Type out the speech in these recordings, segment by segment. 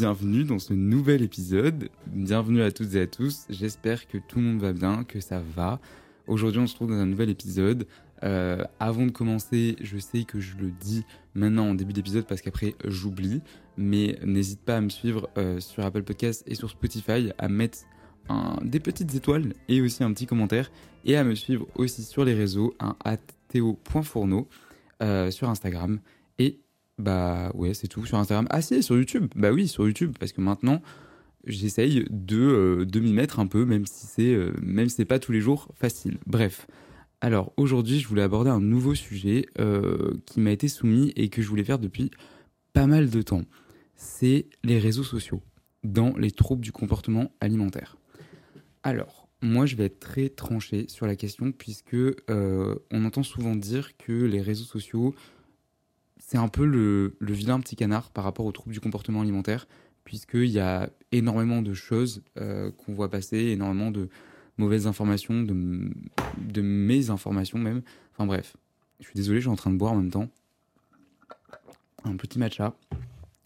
bienvenue dans ce nouvel épisode. Bienvenue à toutes et à tous. J'espère que tout le monde va bien, que ça va. Aujourd'hui, on se trouve dans un nouvel épisode. Euh, avant de commencer, je sais que je le dis maintenant en début d'épisode parce qu'après j'oublie, mais n'hésite pas à me suivre euh, sur Apple Podcasts et sur Spotify, à mettre des petites étoiles et aussi un petit commentaire, et à me suivre aussi sur les réseaux, un théo.fourneau euh, sur Instagram bah ouais, c'est tout sur Instagram. Ah si, sur YouTube. Bah oui, sur YouTube parce que maintenant j'essaye de, euh, m'y mettre un peu même si c'est euh, même si c'est pas tous les jours facile. Bref. Alors aujourd'hui, je voulais aborder un nouveau sujet euh, qui m'a été soumis et que je voulais faire depuis pas mal de temps. C'est les réseaux sociaux dans les troubles du comportement alimentaire. Alors, moi, je vais être très tranché sur la question puisque on entend souvent dire que les réseaux sociaux c'est un peu le, vilain petit canard par rapport aux troubles du comportement alimentaire, puisqu'il y a énormément de choses euh, qu'on voit passer, énormément de mauvaises informations, de, de mésinformations même. Enfin bref, je suis désolé, je suis en train de boire en même temps. Un petit matcha.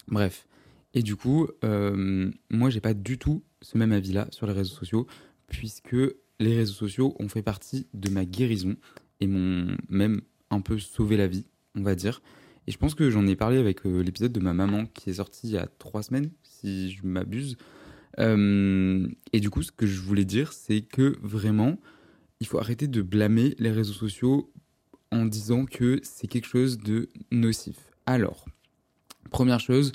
Bref. Et du coup, euh, moi, j'ai pas du tout ce même avis-là sur les réseaux sociaux, puisque les réseaux sociaux ont fait partie de ma guérison et m'ont même un peu sauvé la vie, on va dire. Et je pense que j'en ai parlé avec euh, l'épisode de ma maman qui est sorti il y a trois semaines, si je m'abuse. Euh, et du coup, ce que je voulais dire, c'est que vraiment, il faut arrêter de blâmer les réseaux sociaux en disant que c'est quelque chose de nocif. Alors, première chose,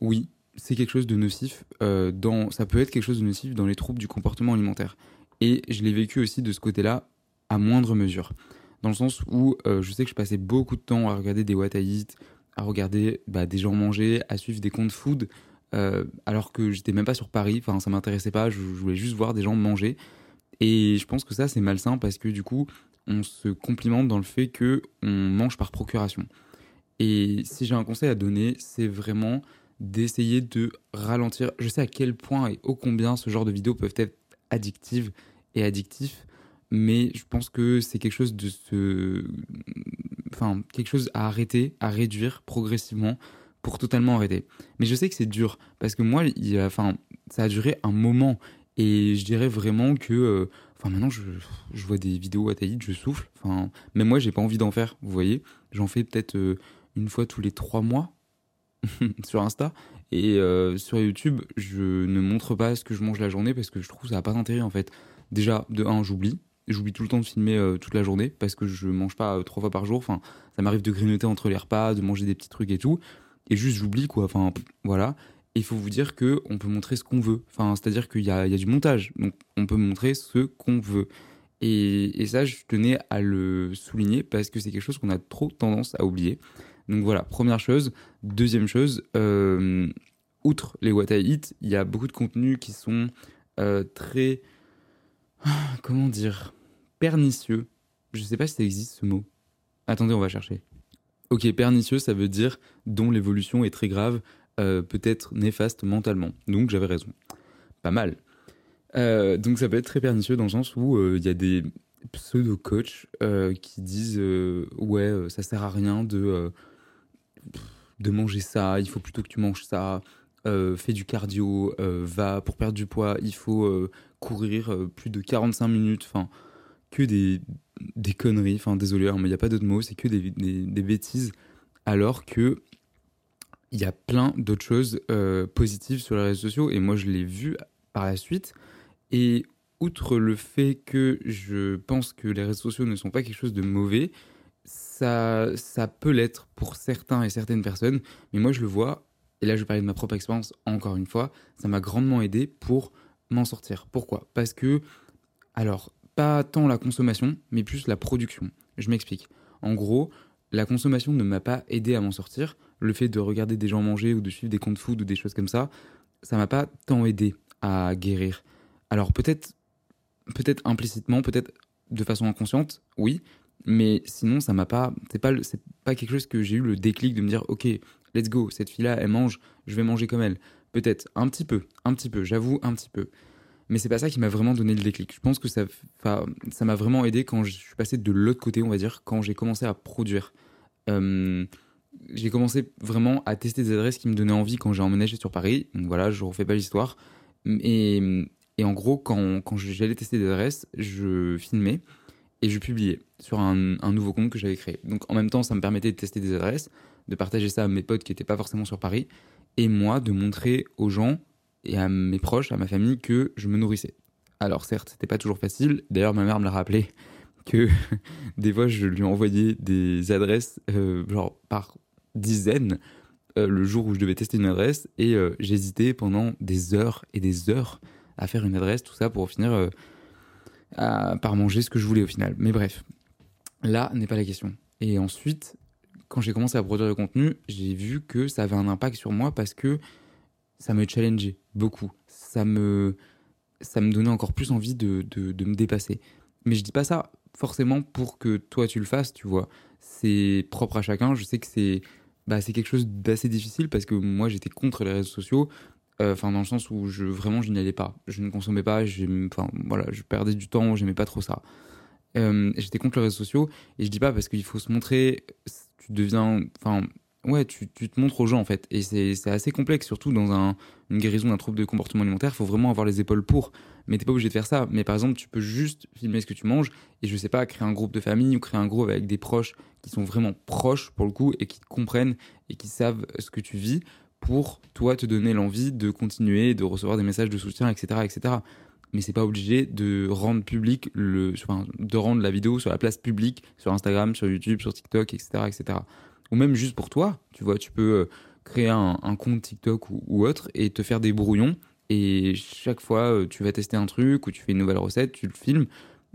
oui, c'est quelque chose de nocif. Euh, dans, ça peut être quelque chose de nocif dans les troubles du comportement alimentaire. Et je l'ai vécu aussi de ce côté-là à moindre mesure dans le sens où euh, je sais que je passais beaucoup de temps à regarder des what à regarder bah, des gens manger, à suivre des comptes food, euh, alors que j'étais même pas sur Paris, enfin ça m'intéressait pas, je, voulais juste voir des gens manger. Et je pense que ça c'est malsain parce que du coup on se complimente dans le fait que on mange par procuration. Et si j'ai un conseil à donner, c'est vraiment d'essayer de ralentir. Je sais à quel point et ô combien ce genre de vidéos peuvent être addictives et addictifs mais je pense que c'est quelque chose de ce enfin quelque chose à arrêter à réduire progressivement pour totalement arrêter. Mais je sais que c'est dur parce que moi il enfin ça a duré un moment et je dirais vraiment que euh, enfin maintenant je, je, vois des vidéos à taillis je souffle enfin mais moi j'ai pas envie d'en faire vous voyez. J'en fais peut-être euh, une fois tous les trois mois sur Insta et euh, sur YouTube je ne montre pas ce que je mange la journée parce que je trouve que ça n'a pas d'intérêt en fait. Déjà de un j'oublie j'oublie tout le temps de filmer euh, toute la journée parce que je mange pas euh, trois fois par jour. Enfin, ça m'arrive de grignoter entre les repas, de manger des petits trucs et tout. Et juste, j'oublie quoi. Enfin, voilà. Il faut vous dire que on peut montrer ce qu'on veut. Enfin, c'est-à-dire qu'il y y a du montage. Donc, on peut montrer ce qu'on veut. Et, ça, je tenais à le souligner parce que c'est quelque chose qu'on a trop tendance à oublier. Donc voilà, première chose. Deuxième chose, euh, outre les What I il y a beaucoup de contenus qui sont très. Comment dire? Pernicieux. Je sais pas si ça existe ce mot. Attendez, on va chercher. Ok, pernicieux, ça veut dire dont l'évolution est très grave, euh, peut-être néfaste mentalement. Donc j'avais raison. Pas mal. Euh, donc ça peut être très pernicieux dans le sens où euh, il y a des pseudo-coachs qui disent ouais, ça sert à rien de, de manger ça, il faut plutôt que tu manges ça. fais du cardio, va pour perdre du poids, il faut courir plus de 45 minutes. Enfin, que des, des conneries. Enfin, désolé, hein, mais il n'y a pas d'autre mot, c'est que des, des, bêtises. Alors que il y a plein d'autres choses euh, positives sur les réseaux sociaux. Et moi, je l'ai vu par la suite. Et outre le fait que je pense que les réseaux sociaux ne sont pas quelque chose de mauvais, ça, ça peut l'être pour certains et certaines personnes. Mais moi, je le vois. Et là, je vais parler de ma propre expérience encore une fois. Ça m'a grandement aidé pour m'en sortir. Pourquoi? Parce que, alors, pas tant la consommation, mais plus la production. Je m'explique. En gros, la consommation ne m'a pas aidé à m'en sortir. Le fait de regarder des gens manger ou de suivre des comptes food ou des choses comme ça, ça m'a pas tant aidé à guérir. Alors peut-être, peut-être implicitement, peut-être de façon inconsciente, oui, mais sinon ça m'a pas, c'est pas, c'est pas quelque chose que j'ai eu le déclic de me dire, ok, let's go, cette fille-là, elle mange, je vais manger comme elle. Peut-être un petit peu, un petit peu, j'avoue un petit peu mais c'est pas ça qui m'a vraiment donné le déclic. Je pense que ça, ça m'a vraiment aidé quand je suis passé de l'autre côté, on va dire, quand j'ai commencé à produire. J'ai commencé vraiment à tester des adresses qui me donnaient envie quand j'ai emménagé sur Paris. Donc voilà, je refais pas l'histoire. Et, et, en gros, quand, quand j'allais tester des adresses, je filmais et je publiais sur un, un nouveau compte que j'avais créé. Donc en même temps, ça me permettait de tester des adresses, de partager ça à mes potes qui n'étaient pas forcément sur Paris, et moi de montrer aux gens et à mes proches, à ma famille, que je me nourrissais. Alors certes, c'était pas toujours facile. D'ailleurs, ma mère me l'a rappelé que des fois, je lui envoyais des adresses, euh, genre par dizaines, euh, le jour où je devais tester une adresse, et euh, j'hésitais pendant des heures et des heures à faire une adresse, tout ça pour finir à, par manger ce que je voulais au final. Mais bref, là n'est pas la question. Et ensuite, quand j'ai commencé à produire le contenu, j'ai vu que ça avait un impact sur moi parce que ça me challengeait beaucoup. Ça me, ça me donnait encore plus envie de, de, me dépasser. Mais je dis pas ça forcément pour que toi tu le fasses, tu vois. C'est propre à chacun. Je sais que c'est bah, c'est quelque chose d'assez difficile parce que moi j'étais contre les réseaux sociaux. Euh, enfin, dans le sens où je vraiment je n'y allais pas. Je ne consommais pas. Voilà, je perdais du temps. J'aimais pas trop ça. Euh, j'étais contre les réseaux sociaux et je dis pas parce qu'il faut se montrer. Tu deviens. Enfin, ouais, tu, tu, te montres aux gens en fait. Et c'est assez complexe, surtout dans un, une guérison d'un trouble de comportement alimentaire. Il faut vraiment avoir les épaules pour. Mais t'es pas obligé de faire ça. Mais par exemple, tu peux juste filmer ce que tu manges et je sais pas, créer un groupe de famille ou créer un groupe avec des proches qui sont vraiment proches pour le coup et qui te comprennent et qui savent ce que tu vis pour toi te donner l'envie de continuer, de recevoir des messages de soutien, etc., etc. Mais c'est pas obligé de rendre public le, de rendre la vidéo sur la place publique, sur Instagram, sur YouTube, sur TikTok, etc., etc ou même juste pour toi, tu vois, tu peux euh, créer un, compte TikTok ou, autre et te faire des brouillons. Et chaque fois, euh, tu vas tester un truc ou tu fais une nouvelle recette, tu le filmes.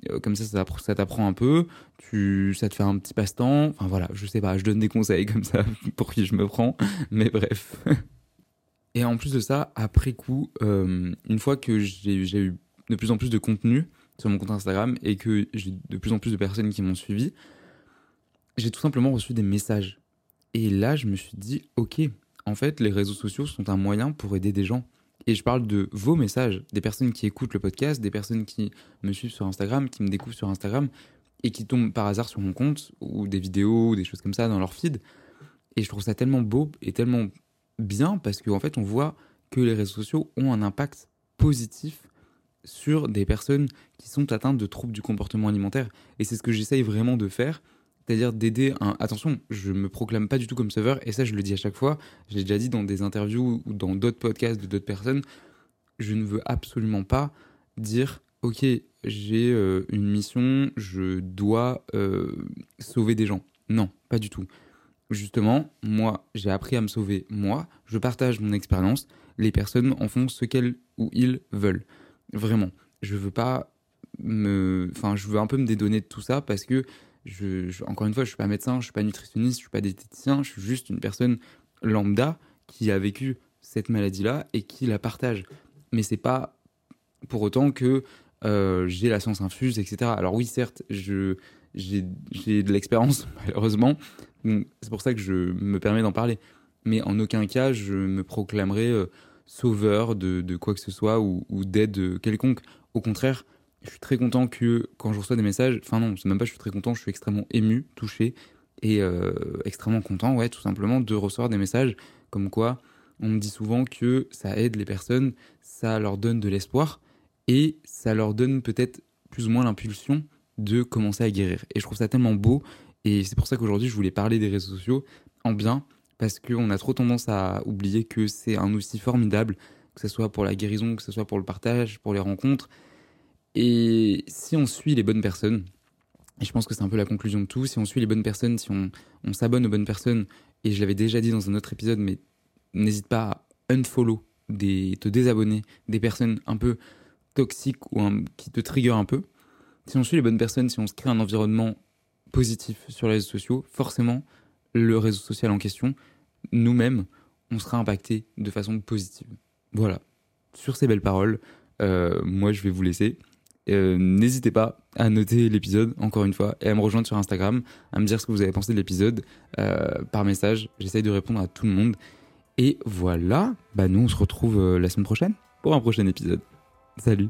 Euh, comme ça, ça t'apprend un peu, tu, ça te fait un petit passe-temps. Enfin voilà, je sais pas, je donne des conseils comme ça pour qui je me prends. Mais bref. Et en plus de ça, après coup, une fois que j'ai eu de plus en plus de contenu sur mon compte Instagram et que j'ai de plus en plus de personnes qui m'ont suivi, j'ai tout simplement reçu des messages. Et là, je me suis dit, ok, en fait, les réseaux sociaux sont un moyen pour aider des gens. Et je parle de vos messages, des personnes qui écoutent le podcast, des personnes qui me suivent sur Instagram, qui me découvrent sur Instagram et qui tombent par hasard sur mon compte ou des vidéos ou des choses comme ça dans leur feed. Et je trouve ça tellement beau et tellement bien parce qu'en en fait, on voit que les réseaux sociaux ont un impact positif sur des personnes qui sont atteintes de troubles du comportement alimentaire. Et c'est ce que j'essaye vraiment de faire c'est-à-dire d'aider un... Attention, je me proclame pas du tout comme sauveur, et ça je le dis à chaque fois, je l'ai déjà dit dans des interviews ou dans d'autres podcasts de d'autres personnes, je ne veux absolument pas dire, ok, j'ai euh, une mission, je dois euh, sauver des gens. Non, pas du tout. Justement, moi, j'ai appris à me sauver moi, je partage mon expérience, les personnes en font ce qu'elles ou ils veulent. Vraiment. Je veux pas me, enfin, je veux un peu me dédonner de tout ça parce que je, encore une fois, je suis pas médecin, je suis pas nutritionniste, je suis pas diététicien, je suis juste une personne lambda qui a vécu cette maladie-là et qui la partage. Mais c'est pas pour autant que euh, j'ai la science infuse, etc. Alors oui, certes, je j'ai de l'expérience malheureusement, c'est pour ça que je me permets d'en parler. Mais en aucun cas, je me proclamerai euh, sauveur de, quoi que ce soit ou, ou d'aide quelconque. Au contraire, je suis très content que quand je reçois des messages, enfin non, c'est même pas je suis très content, je suis extrêmement ému, touché et euh, extrêmement content, ouais, tout simplement de recevoir des messages comme quoi on me dit souvent que ça aide les personnes, ça leur donne de l'espoir et ça leur donne peut-être plus ou moins l'impulsion de commencer à guérir. Et je trouve ça tellement beau et c'est pour ça qu'aujourd'hui je voulais parler des réseaux sociaux en bien parce qu'on a trop tendance à oublier que c'est un outil formidable, que ce soit pour la guérison, que ce soit pour le partage, pour les rencontres et si on suit les bonnes personnes, et je pense que c'est un peu la conclusion de tout, si on suit les bonnes personnes, si on, s'abonne aux bonnes personnes, et je l'avais déjà dit dans un autre épisode, mais n'hésite pas à unfollow, des, te désabonner des personnes un peu toxiques ou qui te trigger un peu. Si on suit les bonnes personnes, si on se crée un environnement positif sur les réseaux sociaux, forcément, le réseau social en question, nous-mêmes, on sera impacté de façon positive. Voilà. Sur ces belles paroles, euh, moi je vais vous laisser. Euh, n'hésitez pas à noter l'épisode, encore une fois, et à me rejoindre sur Instagram, à me dire ce que vous avez pensé de l'épisode euh, par message. J'essaye de répondre à tout le monde. Et voilà, bah nous on se retrouve la semaine prochaine pour un prochain épisode. Salut